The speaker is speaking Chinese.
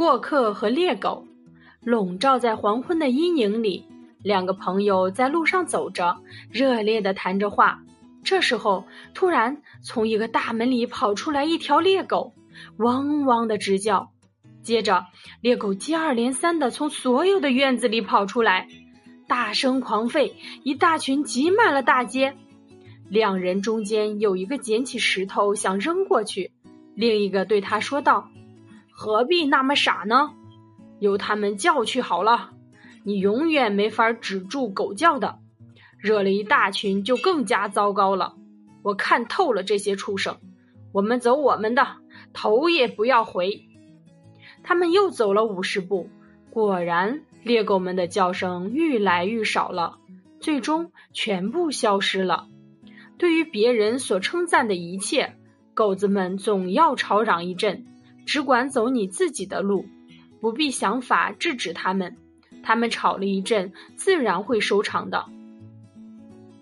过客和猎狗，笼罩在黄昏的阴影里。两个朋友在路上走着，热烈地谈着话。这时候，突然从一个大门里跑出来一条猎狗，汪汪的直叫。接着，猎狗接二连三地从所有的院子里跑出来，大声狂吠，一大群挤满了大街。两人中间有一个捡起石头想扔过去，另一个对他说道。何必那么傻呢？由他们叫去好了。你永远没法止住狗叫的，惹了一大群就更加糟糕了。我看透了这些畜生，我们走我们的，头也不要回。他们又走了五十步，果然猎狗们的叫声愈来愈少了，最终全部消失了。对于别人所称赞的一切，狗子们总要吵嚷一阵。只管走你自己的路，不必想法制止他们。他们吵了一阵，自然会收场的。